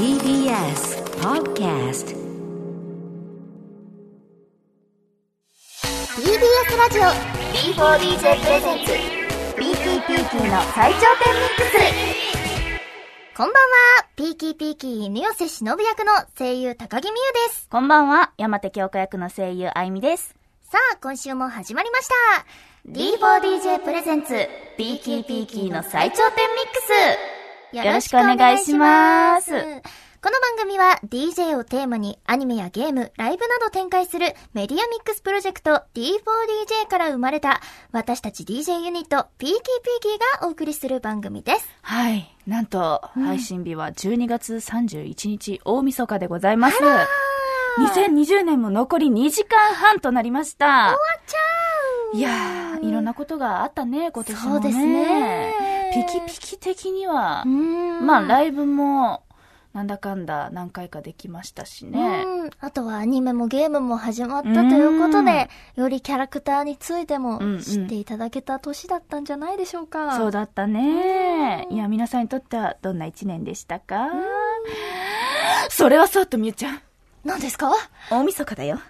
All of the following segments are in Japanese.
TBS Podcast TBS ラジオ B4DJ プレゼンツ PKPK の最頂点ミックスこんばんは。ピーキーピーキー犬寄せ忍役の声優高木美優です。こんばんは、山手京子役の声優あいみです。さあ今週も始まりました。D4DJ プレゼンツ PKPK の最頂点ミックスよろしくお願いしますこの番組は DJ をテーマにアニメやゲーム、ライブなど展開するメディアミックスプロジェクト D4DJ から生まれた私たち DJ ユニット PKPK がお送りする番組です。はい。なんと、配信日は12月31日、大晦日でございます。2020年も残り2時間半となりました。終わっちゃういやー、いろんなことがあったね、今年もね。そうですねピキピキ的にはう、んまあ、ライブも、なんだかんだ何回かできましたしね。うん。あとはアニメもゲームも始まったということで、よりキャラクターについてもうんうん知っていただけた年だったんじゃないでしょうか。そうだったね。いや、皆さんにとってはどんな一年でしたか？それはそうとみゆちゃん。何ですか？大晦日だよ。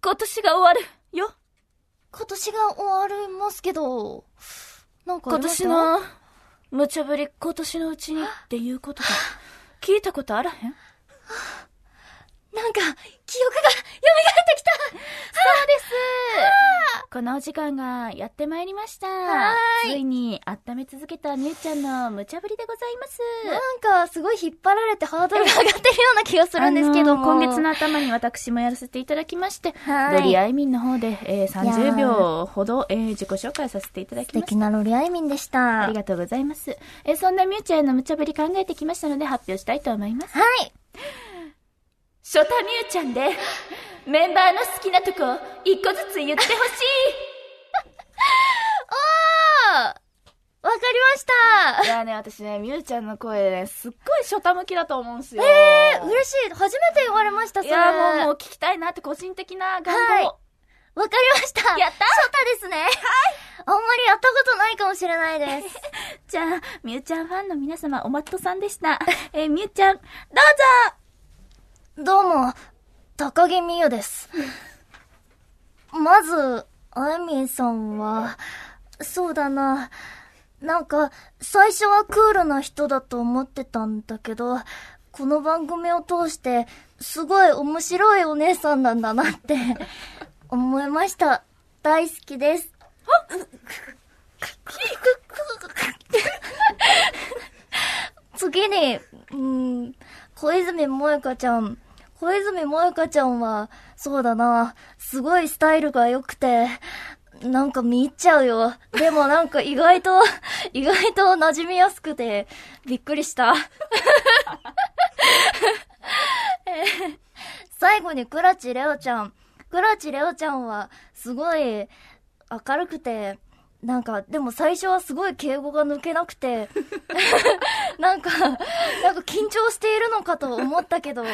今年が終わるよ。今年が終わりますけど、なんかあ今年の、無茶ぶり今年のうちにっていうことが、聞いたことあらへん？なんか、記憶が蘇ってきたそうです。このお時間がやってまいりました。ついに温め続けたみゆちゃんの無茶ぶりでございます。なんか、すごい引っ張られてハードルが上がってるような気がするんですけども。今月の頭に私もやらせていただきまして、はいロリアイミンの方で、えー、いや30ー秒ほど、えー自己紹介させていただき素ました。敵なロリアイミンでした。ありがとうございます。えーそんなみゆちゃんへの無茶ぶり考えてきましたので発表したいと思います。はい。ショタミュウちゃんで、メンバーの好きなとこ、一個ずつ言ってほしい。おーわかりましたいやね、私ね、みゆちゃんの声ね、すっごいショタ向きだと思うんですよ。えー、嬉しい。初めて言われました、それ。いや、もう、もう聞きたいなって個人的な願望。はいわかりました。やったショタですね。はい。あんまりやったことないかもしれないです。じゃあ、みゆちゃんファンの皆様、おまっとさんでした。えーみゆちゃん、どうぞどうも、高木美優です。まず、あいみんさんは、そうだな、なんか、最初はクールな人だと思ってたんだけど、この番組を通して、すごい面白いお姉さんなんだなって、思いました。大好きです。次に、うん、小泉萌香ちゃん。小泉萌香ちゃんは、そうだな、すごいスタイルが良くて、なんか見入っちゃうよ。でもなんか意外と、意外と馴染みやすくて、びっくりした。最後にクラチレオちゃん。クラチレオちゃんは、すごい明るくて、なんか、でも最初はすごい敬語が抜けなくて、なんか、なんか緊張しているのかと思ったけど、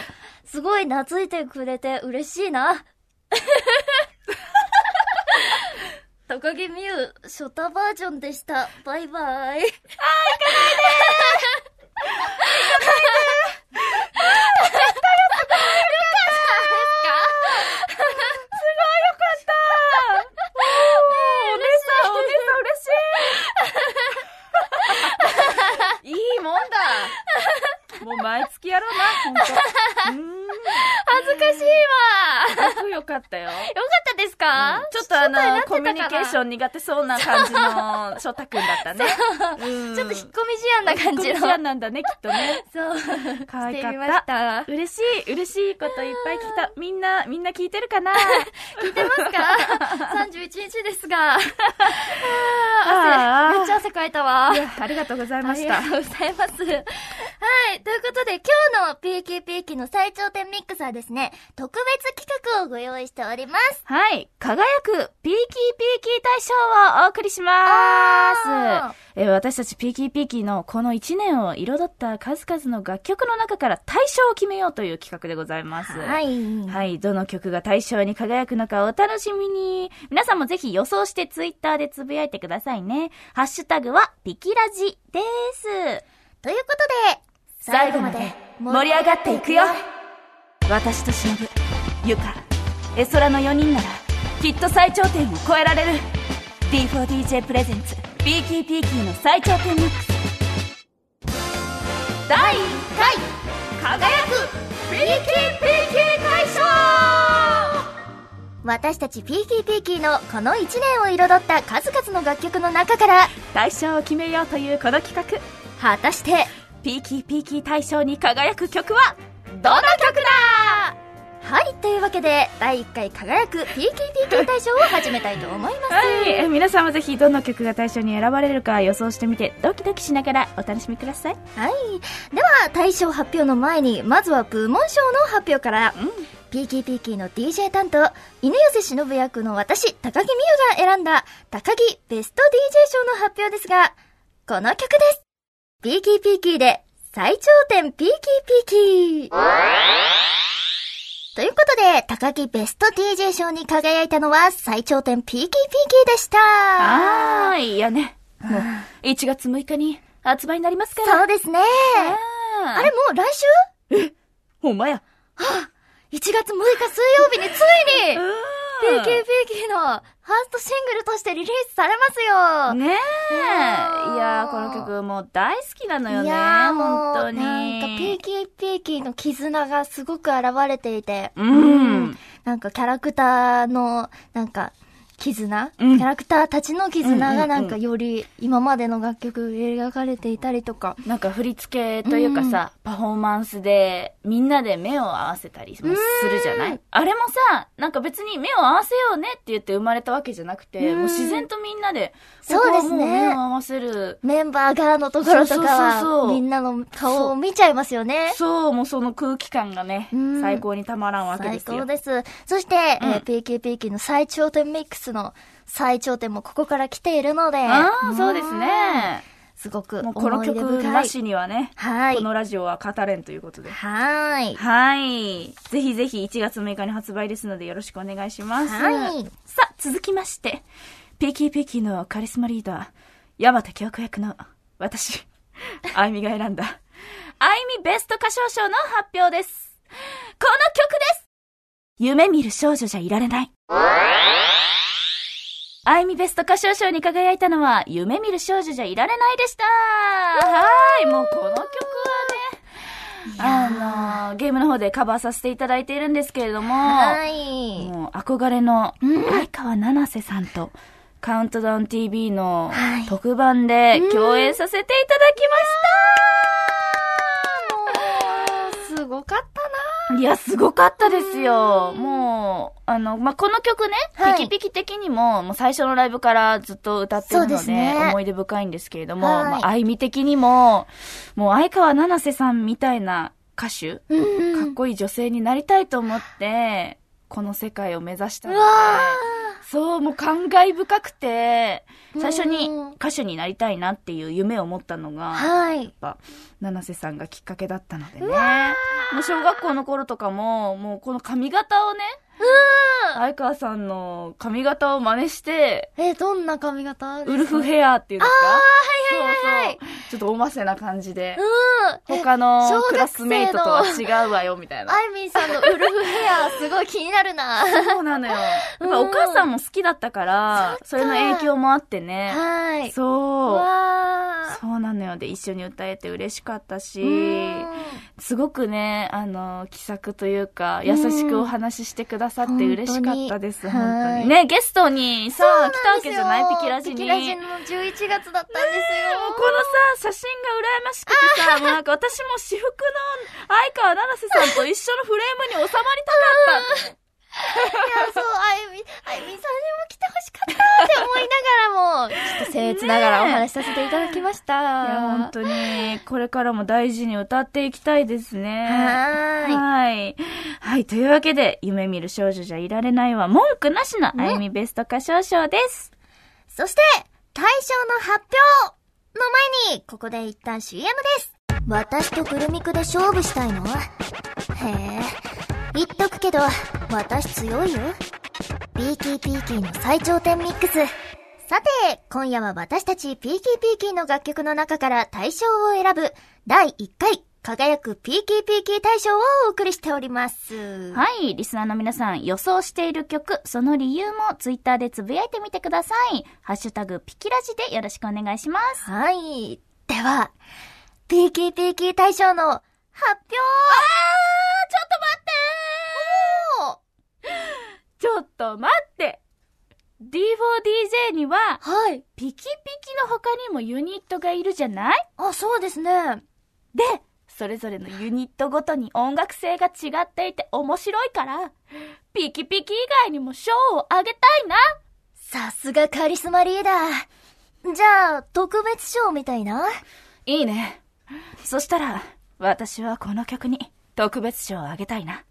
すごい懐いてくれて嬉しいな。高木美優、ショタバージョンでした。バイバイ。お 姉さん、お姉さん嬉しい。いいもんだ。もう毎月やろうな、本当。うーん。恥ずかしいわ。すごくよかったよ。よかったですか、ちょっとあの、コミュニケーション苦手そうな感じの、翔太くんだったね。うんちょっと引っ込み思案な感じの。引っ込み思案なんだね、きっとね。そう。可愛かっ。したた。嬉しい、嬉しいこといっぱい聞いた。みんな、みんな聞いてるかな？聞いてますか ?31 日ですが。汗、めっちゃ汗かいたわ。ありがとうございましたあ。りがとうございます。はい。ということで、今日の PKPK の最頂点ミックスはですね、特別企画をご用意しております。はい。輝くピーキーピーキー大賞をお送りしますあ。えー私たちピーキーピーキーのこの1年を彩った数々の楽曲の中から大賞を決めようという企画でございます。はい。はい。どの曲が大賞に輝くのかお楽しみに。皆さんもぜひ予想してツイッターでつぶやいてくださいね。ハッシュタグはピキラジです。ということで、最後まで盛り上がっていくよ私と忍由香絵空の4人ならきっと最頂点を超えられる。D4DJ プレゼンツピーキーピーキーの最頂点ミックス。第1回輝くピーキーピーキー大賞！私たちピーキーピーキーのこの1年を彩った数々の楽曲の中から大賞を決めようというこの企画。果たしてピーキーピーキー大賞に輝く曲はどの曲だ？はいというわけで第1回輝く PKPK 大賞を始めたいと思いますはいえ皆さんもぜひどの曲が大賞に選ばれるか予想してみてドキドキしながらお楽しみくださいはいでは大賞発表の前にまずは部門賞の発表から、うんピーキーピーキーの DJ 担当、犬寄忍役の私、高木美佑が選んだ、高木ベスト DJ 賞の発表ですが、この曲です。ピーキーピーキーで、最頂点ピーキーピーキー。ということで、高木ベスト DJ 賞に輝いたのは、最頂点ピーキーピーキーでした。はーいいやね。もう1月6日に発売になりますから。そうですね。ああれもう来週？ほんまや ?1 月6日水曜日についに、PKPK のファーストシングルとしてリリースされますよ。ねえこの曲もう大好きなのよねいやーもう、本当に。なんか PKPK の絆がすごく現れていて、うん。なんかキャラクターの、なんか、絆、うんキャラクターたちの絆うんうんうんがなんかより今までの楽曲描かれていたりとか。なんか振り付けというかさ、パフォーマンスでみんなで目を合わせたりもするじゃない？あれもさ、なんか別に目を合わせようねって言って生まれたわけじゃなくて、うんもう自然とみんなで、そうですね目を合わせる。メンバーからのところとかそうそうそうは、そうみんなの顔を見ちゃいますよね。そう、もうその空気感がね、うん最高にたまらんわけで最すよ。高です。そして、うんえー PKPK の最頂点ミックスの最頂点もここから来ているので。ああ、んそうです。ね。すごくもうこの曲深。ないしにはね、はいこ。のラジオは語れんということで。はーい。はい。ぜひぜひ1月6日に発売ですのでよろしくお願いします。はいさあ、続きまして、ピーキーピーキーのカリスマリーダー、山田京子役の私、あいみが選んだ、あいみベスト歌唱賞の発表です。この曲です夢見る少女じゃいられない。あいみベスト歌唱賞に輝いたのは、夢見る少女じゃいられないでした。はい、もうこの曲はね、あの、ゲームの方でカバーさせていただいているんですけれども、はい。もう憧れの相川七瀬さんと、カウントダウン TV のはい特番で共演させていただきもう、すごかったました。いや、すごかったですよ。もう、あの、まあ、この曲ね、はいピキピキ的にも、もう最初のライブからずっと歌ってるので、ですね思い出深いんですけれども、はいまあ、あいみ的にも、もう相川七瀬さんみたいな歌手、な。うんかっこいい女性になりたいと思って、この世界を目指したのうで、わそう、もう感慨深くて、最初にうん歌手になりたいなっていう夢を持ったのーが、やっはい。ぱ、七瀬さんがきっかけだったのでね。もう小学校の頃とかも、もうこの髪型をね、相川さんの髪型を真似して、え、どんな髪型？ウルフヘアっていうんですか？あーはいはいはいそうそう。ちょっとおませな感じで、うん。他のクラスメイトとは違うわよ、みたいな。あいみんさんのウルフヘア、すごい気になるな。そうなのよ。やっぱお母さんも好きだったから、それの影響もあってね。はい。そう。わーそうなのよ。で、一緒に歌えて嬉しかったしうん、すごくね、あの、気さくというか、優しくお話ししてくださって嬉しかったです、本当に本当はいに。ね、ゲストにさ、来たわけじゃないピキラジに。ピキラジの11月だったんですよ。もうこのさ、写真が羨ましくてさ、もうなんか私も私服の相川七瀬さんと一緒のフレームに収まりたかったと思う。いや、そう、あゆみ、あゆみさんにも来てほしかったって思いながらも、ちょっと僭越ながらお話しさせていただきました。いや、本当に、これからも大事に歌っていきたいですね。はーいはい。はい。というわけで、夢見る少女じゃいられないは文句なしのあゆみベスト歌唱賞です。そして、大賞の発表の前に、ここで一旦 CM です。私とグルミクで勝負したいの？へえ。言っとくけど、私強いよ。ピーキーピーキーの最頂点ミックス。さて、今夜は私たちピーキーピーキーの楽曲の中から大賞を選ぶ第1回輝くピーキーピーキー大賞をお送りしております。はい。リスナーの皆さん、予想している曲、その理由もツイッターでつぶやいてみてください。ハッシュタグ、ピキラジでよろしくお願いします。はい。では、ピーキーピーキー大賞の発表ちょっと待って !D4DJ には、はい。ピキピキの他にもユニットがいるじゃない？あ、そうですね。で、それぞれのユニットごとに音楽性が違っていて面白いから、ピキピキ以外にも賞をあげたいなさすがカリスマリーダー。じゃあ、特別賞みたいな？いいね。そしたら、私はこの曲に特別賞をあげたいな。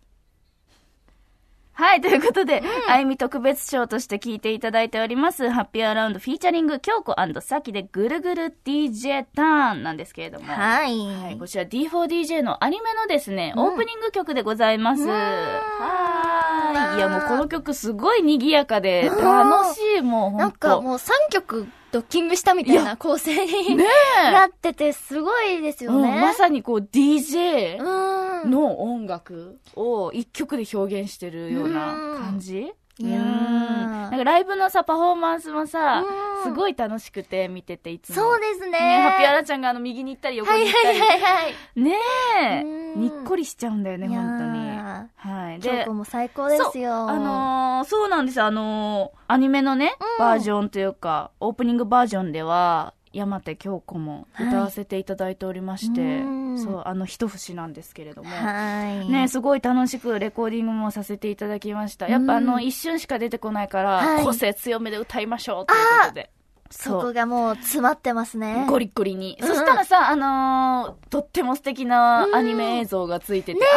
はい、ということで、あゆみ特別賞として聞いていただいております、ハッピーアラウンドフィーチャリング、京子サキでぐるぐる DJ ターンなんですけれども。はい。はい、こちら D4DJ のアニメのですね、うんオープニング曲でございます。うんはーい。いや、もうこの曲すごい賑やかで、うん楽しい、もうほんと。なんかもう3曲ドッキングしたみたいな構成にねえなっててすごいですようんね。まさにこう DJ うん。の音楽を一曲で表現してるような感じ？なんかライブのさ、パフォーマンスもさう、んすごい楽しくて見てていつも。そうですね。ねハッピーアラちゃんがあの右に行ったり横はいに行ったり。はいはいはい。ねえうんにっこりしちゃうんだよね、本当に。はい。京子も最高ですよ。あのーそうなんですよ。あのーアニメのね、うんバージョンというか、オープニングバージョンでは、山手京子も歌わせていただいておりまして、うんそう、あの一節なんですけれども。はい。ね、すごい楽しくレコーディングもさせていただきました。やっぱあの、うん一瞬しか出てこないから、はい個性強めで歌いましょうということで。そこがもう詰まってますね。ゴリッゴリに。うん。そしたらさ、あのーとっても素敵なアニメ映像がついてて、ああ、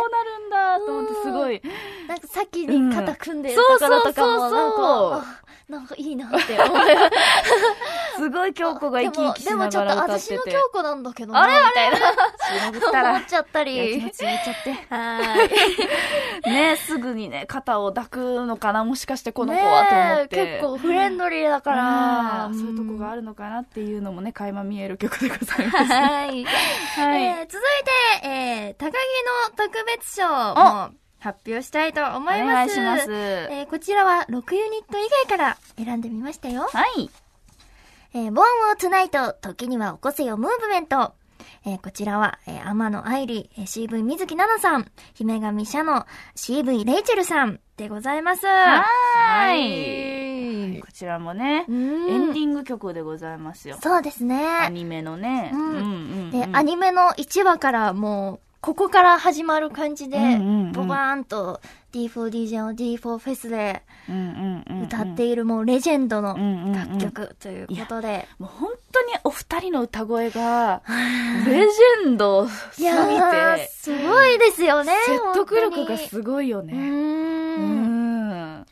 こうなるんだと思ってすごい、なんか先に肩組んでるうん。ところとかもそうそうそうなんそうか、あなんかいいなって思います。すごい京子が生き生きしなでもちょっとがら歌ってて。私の京子なんだけどな、あれみたいな。思っ、ちゃったいや気持り。ち入れちゃって。はい。ねすぐにね、肩を抱くのかな、もしかしてこの子はと思って。結構フレンドリーだから。うんそういうとこがあるのかなっていうのもね、垣間見える曲でございます。はい。はい。えー続いて、えー、高木の特別賞も発表したいと思います。お願いします。えーこちらは6ユニット以外から選んでみましたよ。はい。えー、ボーンオートナイト、時には起こせよムーブメント。えーこちらは、えー、天野愛理、えー CV 水木奈々さん、姫神シャノ、CV レイチェルさんでございます。はーいい。こちらもね、うんエンディング曲でございますよ。そうですアね。ニメのね。うんうんうんで、アニメの1話からもう、ここから始まる感じで、ボバーンと D4DJ の D4 フェスで歌っているもうレジェンドの楽曲ということで。もう本当にお二人の歌声が、レジェンドすぎて、すごいですよね。説得力が本すごいよね。うん。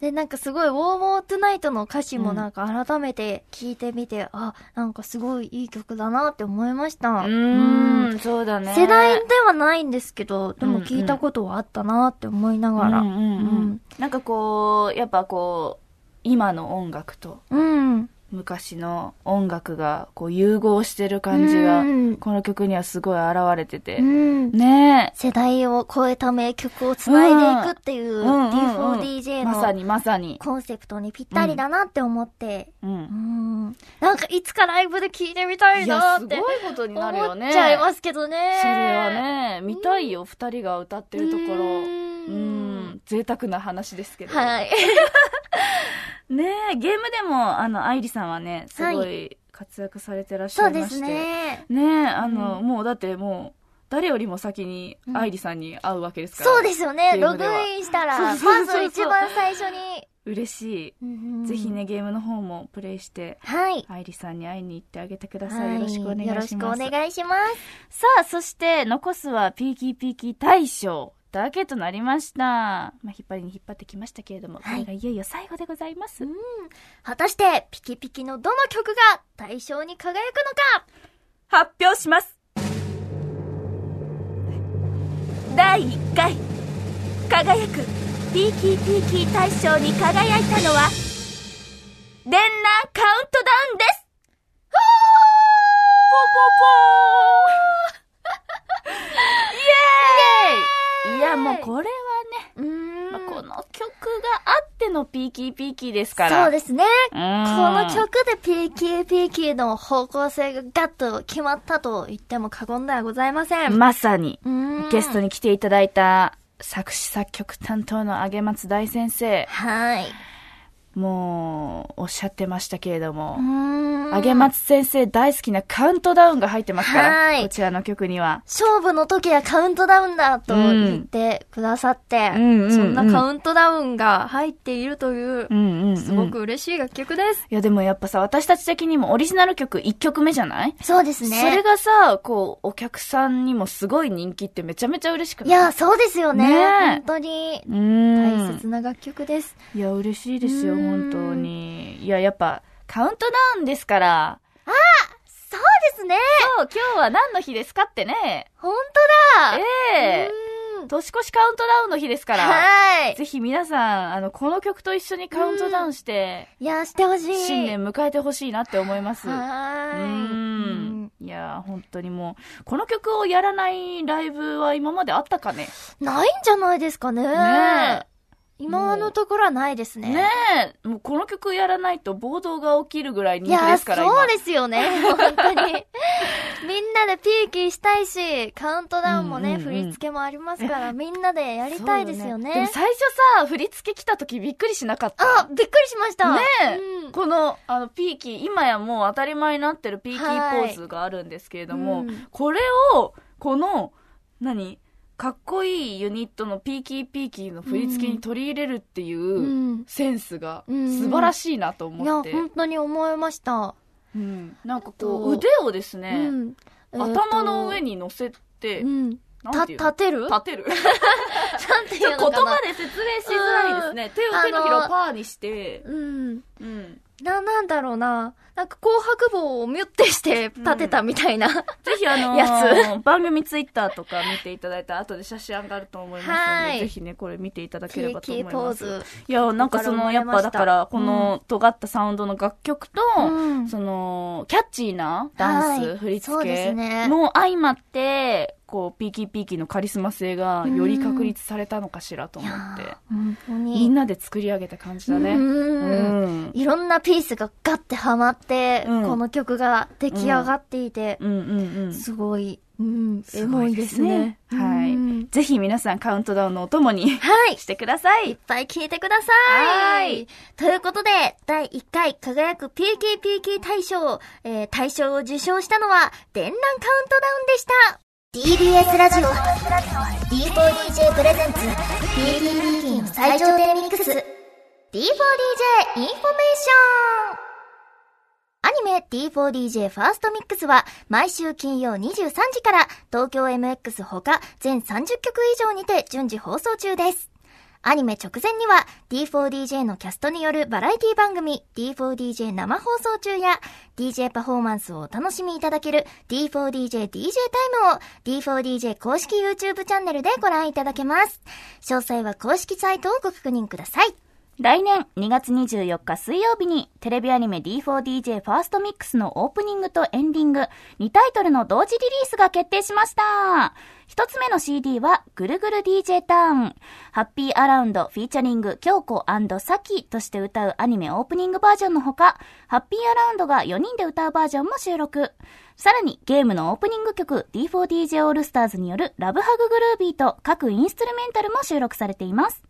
で、なんかすごい、ウォーウォートゥナイトの歌詞もなんか改めて聞いてみて、あ、なんかすごいいい曲だなって思いました。うーん、そうだね。世代ではないんですけど、でも聞いたことはあったなって思いながら。うんうんうんなんかこう、やっぱこう、今の音楽とうん。昔の音楽がこう融合してる感じがうん、この曲にはすごい現れててう。ん。ね世代を超えた名曲を繋いでいくっていうえ。うんうんうん D4DJ のまさにまさに。コンセプトにぴったりだなって思って、う。うんん。なんかいつかライブで聴いてみたいなってすごいことになるよね。思っちゃいますけどね。それはね、見たいよ、二人が歌ってるところ。ううんん、贅沢な話ですけど。はい。ねえ、ゲームでも、あの、愛理さんはね、すごい活躍されてらっしゃいまして。そうですね。ねえ、あの、もうだってもう、誰よりも先にうん愛理さんに会うわけですから。そうですよね。ログインしたら、そうそうそうそうまず一番最初に。嬉しうんい。ぜひね、ゲームの方もプレイして、はい。愛理さんに会いに行ってあげてくださ。はいいよろしくお願いします。よろしくお願いします。さあ、そして、残すはピーキーピーキー大賞だけとなりました。まあ、引っ張りに引っ張ってきましたけれども、はいこれがいよいよ最後でございます。うん。果たして、ピキピキのどの曲が大賞に輝くのか？発表します第1回輝くピーキーピーキー大賞に輝いたのはデンナーカウントダウンですポーポーポもうこれはね、まあ、この曲があってのピーキーピーキーですから。そうですね。この曲でピーキーピーキーの方向性がガッと決まったと言っても過言ではございません。まさに、ゲストに来ていただいた作詞作曲担当のあげまつ大先生。はい。もう、おっしゃってましたけれどもう、ん上松先生大好きなカウントダウンが入ってますから、はいこちらの曲には。勝負の時はカウントダウンだと言ってくださって、うんうんうんそんなカウントダウンが入っているというう、んうん、うん。すごく嬉しい楽曲です。いやでもやっぱさ、私たち的にもオリジナル曲1曲目じゃない？そうですね。それがさ、こう、お客さんにもすごい人気ってめちゃめちゃ嬉しくない？いや、そうですよね。ねえ本当に。大切な楽曲です。いや、嬉しいですよ、うん本当に。いや、やっぱ、カウントダウンですから。そうですね。そう、今日は何の日ですかってね。本当だ。ええうん年越しカウントダウンの日ですから。はい。ぜひ皆さん、あの、この曲と一緒にカウントダウンして、いや、してほしい。新年迎えてほしいなって思います。はうーい。ん。いや、本当にもう、この曲をやらないライブは今まであったかねないんじゃないですかね。ね今のところはないですね。ねえ、もうこの曲やらないと暴動が起きるぐらいい人気でや、すから、そう今。ですよね。本当に。みんなでピーキーしたいし、カウントダウンもね、うんうんうん振り付けもありますから、みんなでやりたいですよね。でも最初さ、振り付け来た時びっくりしなかった。あ、びっくりしました。ねうんこの、あの、ピーキー、今やもう当たり前になってるピーキはいーポーズがあるんですけれども、うんこれを、この、何？かっこいいユニットのピーキーピーキーの振り付けに取り入れるっていううんセンスがうん素晴らしいなといや、思って。本当に思いました。うんなんかことう、腕をですね、うん。頭の上に、に乗せて、うん。立てる？立てる なんていちょっと言うのかな葉で説明しづらいですね。手を手のひらをパーにして、うん。うん。な、なんだろうな。なんか紅白棒をミュッてして立てたみたいな。ぜひあのーや番組ツイッターとか見ていただいた後で写真上がると思いますので、はいぜひね、これ見ていただければと思います。ズ。いや、なんかその、やっぱだから、この尖ったサウンドの楽曲と、うんその、キャッチーなダンス、はい振り付けも相まって、こう、ピーキーピーキーのカリスマ性がより確立されたのかしらと思って。みんなで作り上げた感じだね。うんうん。いろんなピースがガッてはまって、うんこの曲が出来上がっていて、うんうんうん。すごい、うん、エモいすごいでですすねね。。はうんい。ぜひ皆さんカウントダウンのお供にはい。してください。いっぱい聞いてください。はいということで、第1回輝く PKPK 大賞、えー大賞を受賞したのは、電乱カウントダウンでした。TBS ラジオ D4DJ プレゼンツ PKPK の最頂点ミックス D4DJ インフォメーションアアニメ D4DJ ファーストミックスは毎週金曜23時から東京 MX ほか全30局以上にて順次放送中です。アニメ直前には D4DJ のキャストによるバラエティ番組 D4DJ 生放送中や DJ パフォーマンスをお楽しみいただける D4DJ DJ タイムを D4DJ 公式 YouTube チャンネルでご覧いただけます。詳細は公式サイトをご確認ください。来年2月24日水曜日にテレビアニメ D4DJ ファーストミックスのオープニングとエンディング2タイトルの同時リリースが決定しました。一つ目の CD はぐるぐる DJ ターン。ハッピーアラウンドフィーチャリング京子サキとして歌うアニメオープニングバージョンのほか、ハッピーアラウンドが4人で歌うバージョンも収録。さらにゲームのオープニング曲 D4DJ オールスターズによるラブハググルービーと各インストゥルメンタルも収録されています。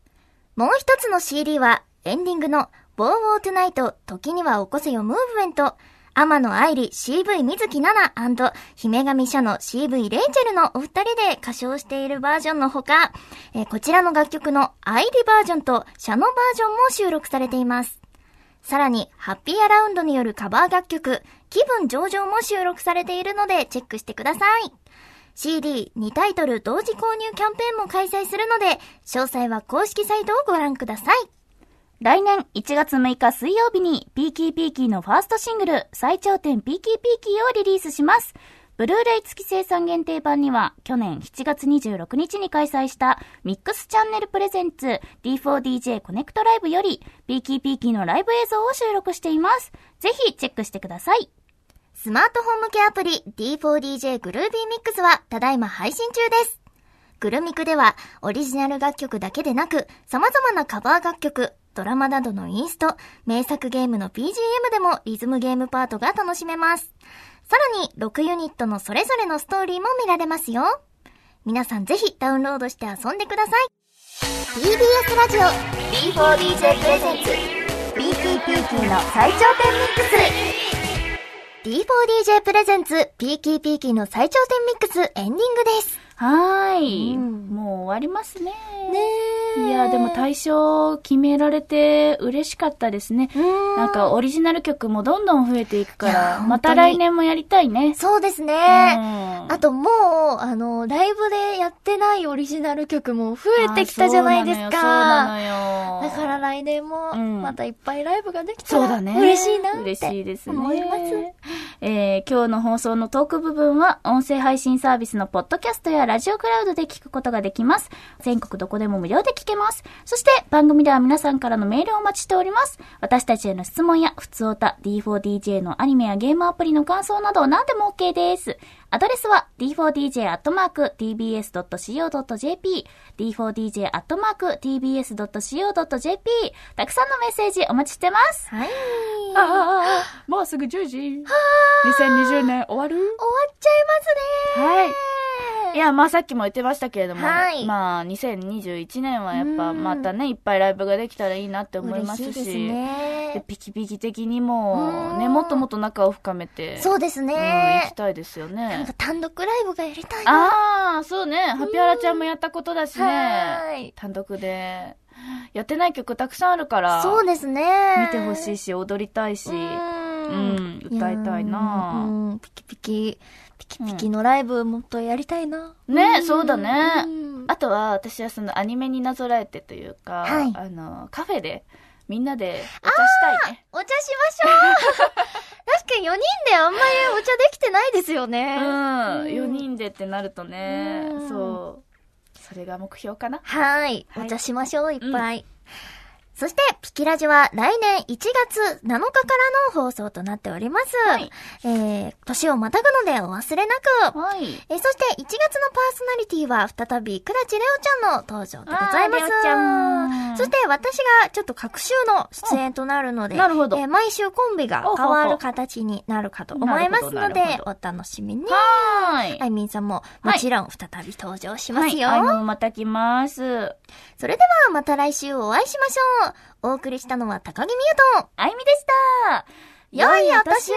もう一つの CD は、エンディングの、ボーウォートナイト、時には起こせよムーブメント、天野愛理 CV 水木奈々姫神社の CV レイチェルのお二人で歌唱しているバージョンのほか、えーこちらの楽曲の愛理バージョンとシャノバージョンも収録されています。さらに、ハッピーアラウンドによるカバー楽曲、気分上々も収録されているのでチェックしてください。CD2 タイトル同時購入キャンペーンも開催するので、詳細は公式サイトをご覧ください。来年1月6日水曜日にピーキーピーキーのファーストシングル最頂点ピーキーピーキーをリリースします。ブルーレイ付き生産限定版には去年7月26日に開催したミックスチャンネルプレゼンツ D4DJ コネクトライブよりピーキーピーキーのライブ映像を収録しています。ぜひチェックしてください。スマートフォン向けアプリ D4DJ グルービーミックスはただいま配信中です。グルミクではオリジナル楽曲だけでなく様々なカバー楽曲、ドラマなどのインスト、名作ゲームの BGM でもリズムゲームパートが楽しめます。さらに、6ユニットのそれぞれのストーリーも見られますよ。皆さんぜひダウンロードして遊んでください。TBS ラジオ D4DJ プレゼンツ PKPK の最頂点ミックス D4DJ プレゼンツピーキーピーキーの最頂点ミックスエンディングです。はーい。うんもう終わりますね。ねいや、でも大賞決められて嬉しかったですね。うんなんかオリジナル曲もどんどん増えていくから、また来年もやりたいね。そうですね。うんあともう、あの、ライブでやってないオリジナル曲も増えてきたじゃないですか。そうなのよ。だから来年も、うんまたいっぱいライブができたら、そうだね。嬉しいなって嬉しいですね。思います。えー今日の放送のトーク部分は、音声配信サービスのポッドキャストやラジオクラウドで聞くことができます。全国どこでも無料で聞けます。そして、番組では皆さんからのメールをお待ちしております。私たちへの質問や、普通おた、D4DJ のアニメやゲームアプリの感想など何でも OK です。アドレスは d4dj.tbs.co.jp d4dj.tbs.co.jp たくさんのメッセージお待ちしてます。はい。ああ、もうすぐ10時。2020年終わる？終わっちゃいますねはい。いや、まあさっきも言ってましたけれども、はいまあ2021年はやっぱうんまたね、いっぱいライブができたらいいなって思いますし、嬉しね。ピキピキ的にも、うんね、もっともっと仲を深めて、そうですうん、行ねき。たいですよなんねか。単独ライブがやりたいな。ああ、そうね、ハピアラちゃんもやったことだしはねい、単独で。やってない曲たくさんあるから、そうですね。見てほしいし、踊りたいし、うんうん歌いたいなうん、ピキピキ、ピキピキのライブもっとやりたいな。ね、んそうだね。うんあとは、私はそのアニメになぞらえてというか、はいあの、カフェでみんなでお茶したいね。お茶しましょう 確かに4人であんまりお茶できてないですよね。うん、うん4人でってなるとね、うんそう。それが目標かな。はい。はいお茶しましょう、いっぱい。そして、ピキラジは来年1月7日からの放送となっております。はいえー、年をまたぐのでお忘れなく。はい。えーそして1月のパーソナリティは再び倉地レオちゃんの登場でございます。そして私がちょっと各週の出演となるので、なるほどえー毎週コンビが変わる形になるかと思いますのでお楽しみに。はーい。あいみんさんももちろん再び登場しますよ。はい、あの、また来ます。それではまた来週お会いしましょう。お送りしたのは高木美優と、あいみでした。良いお年を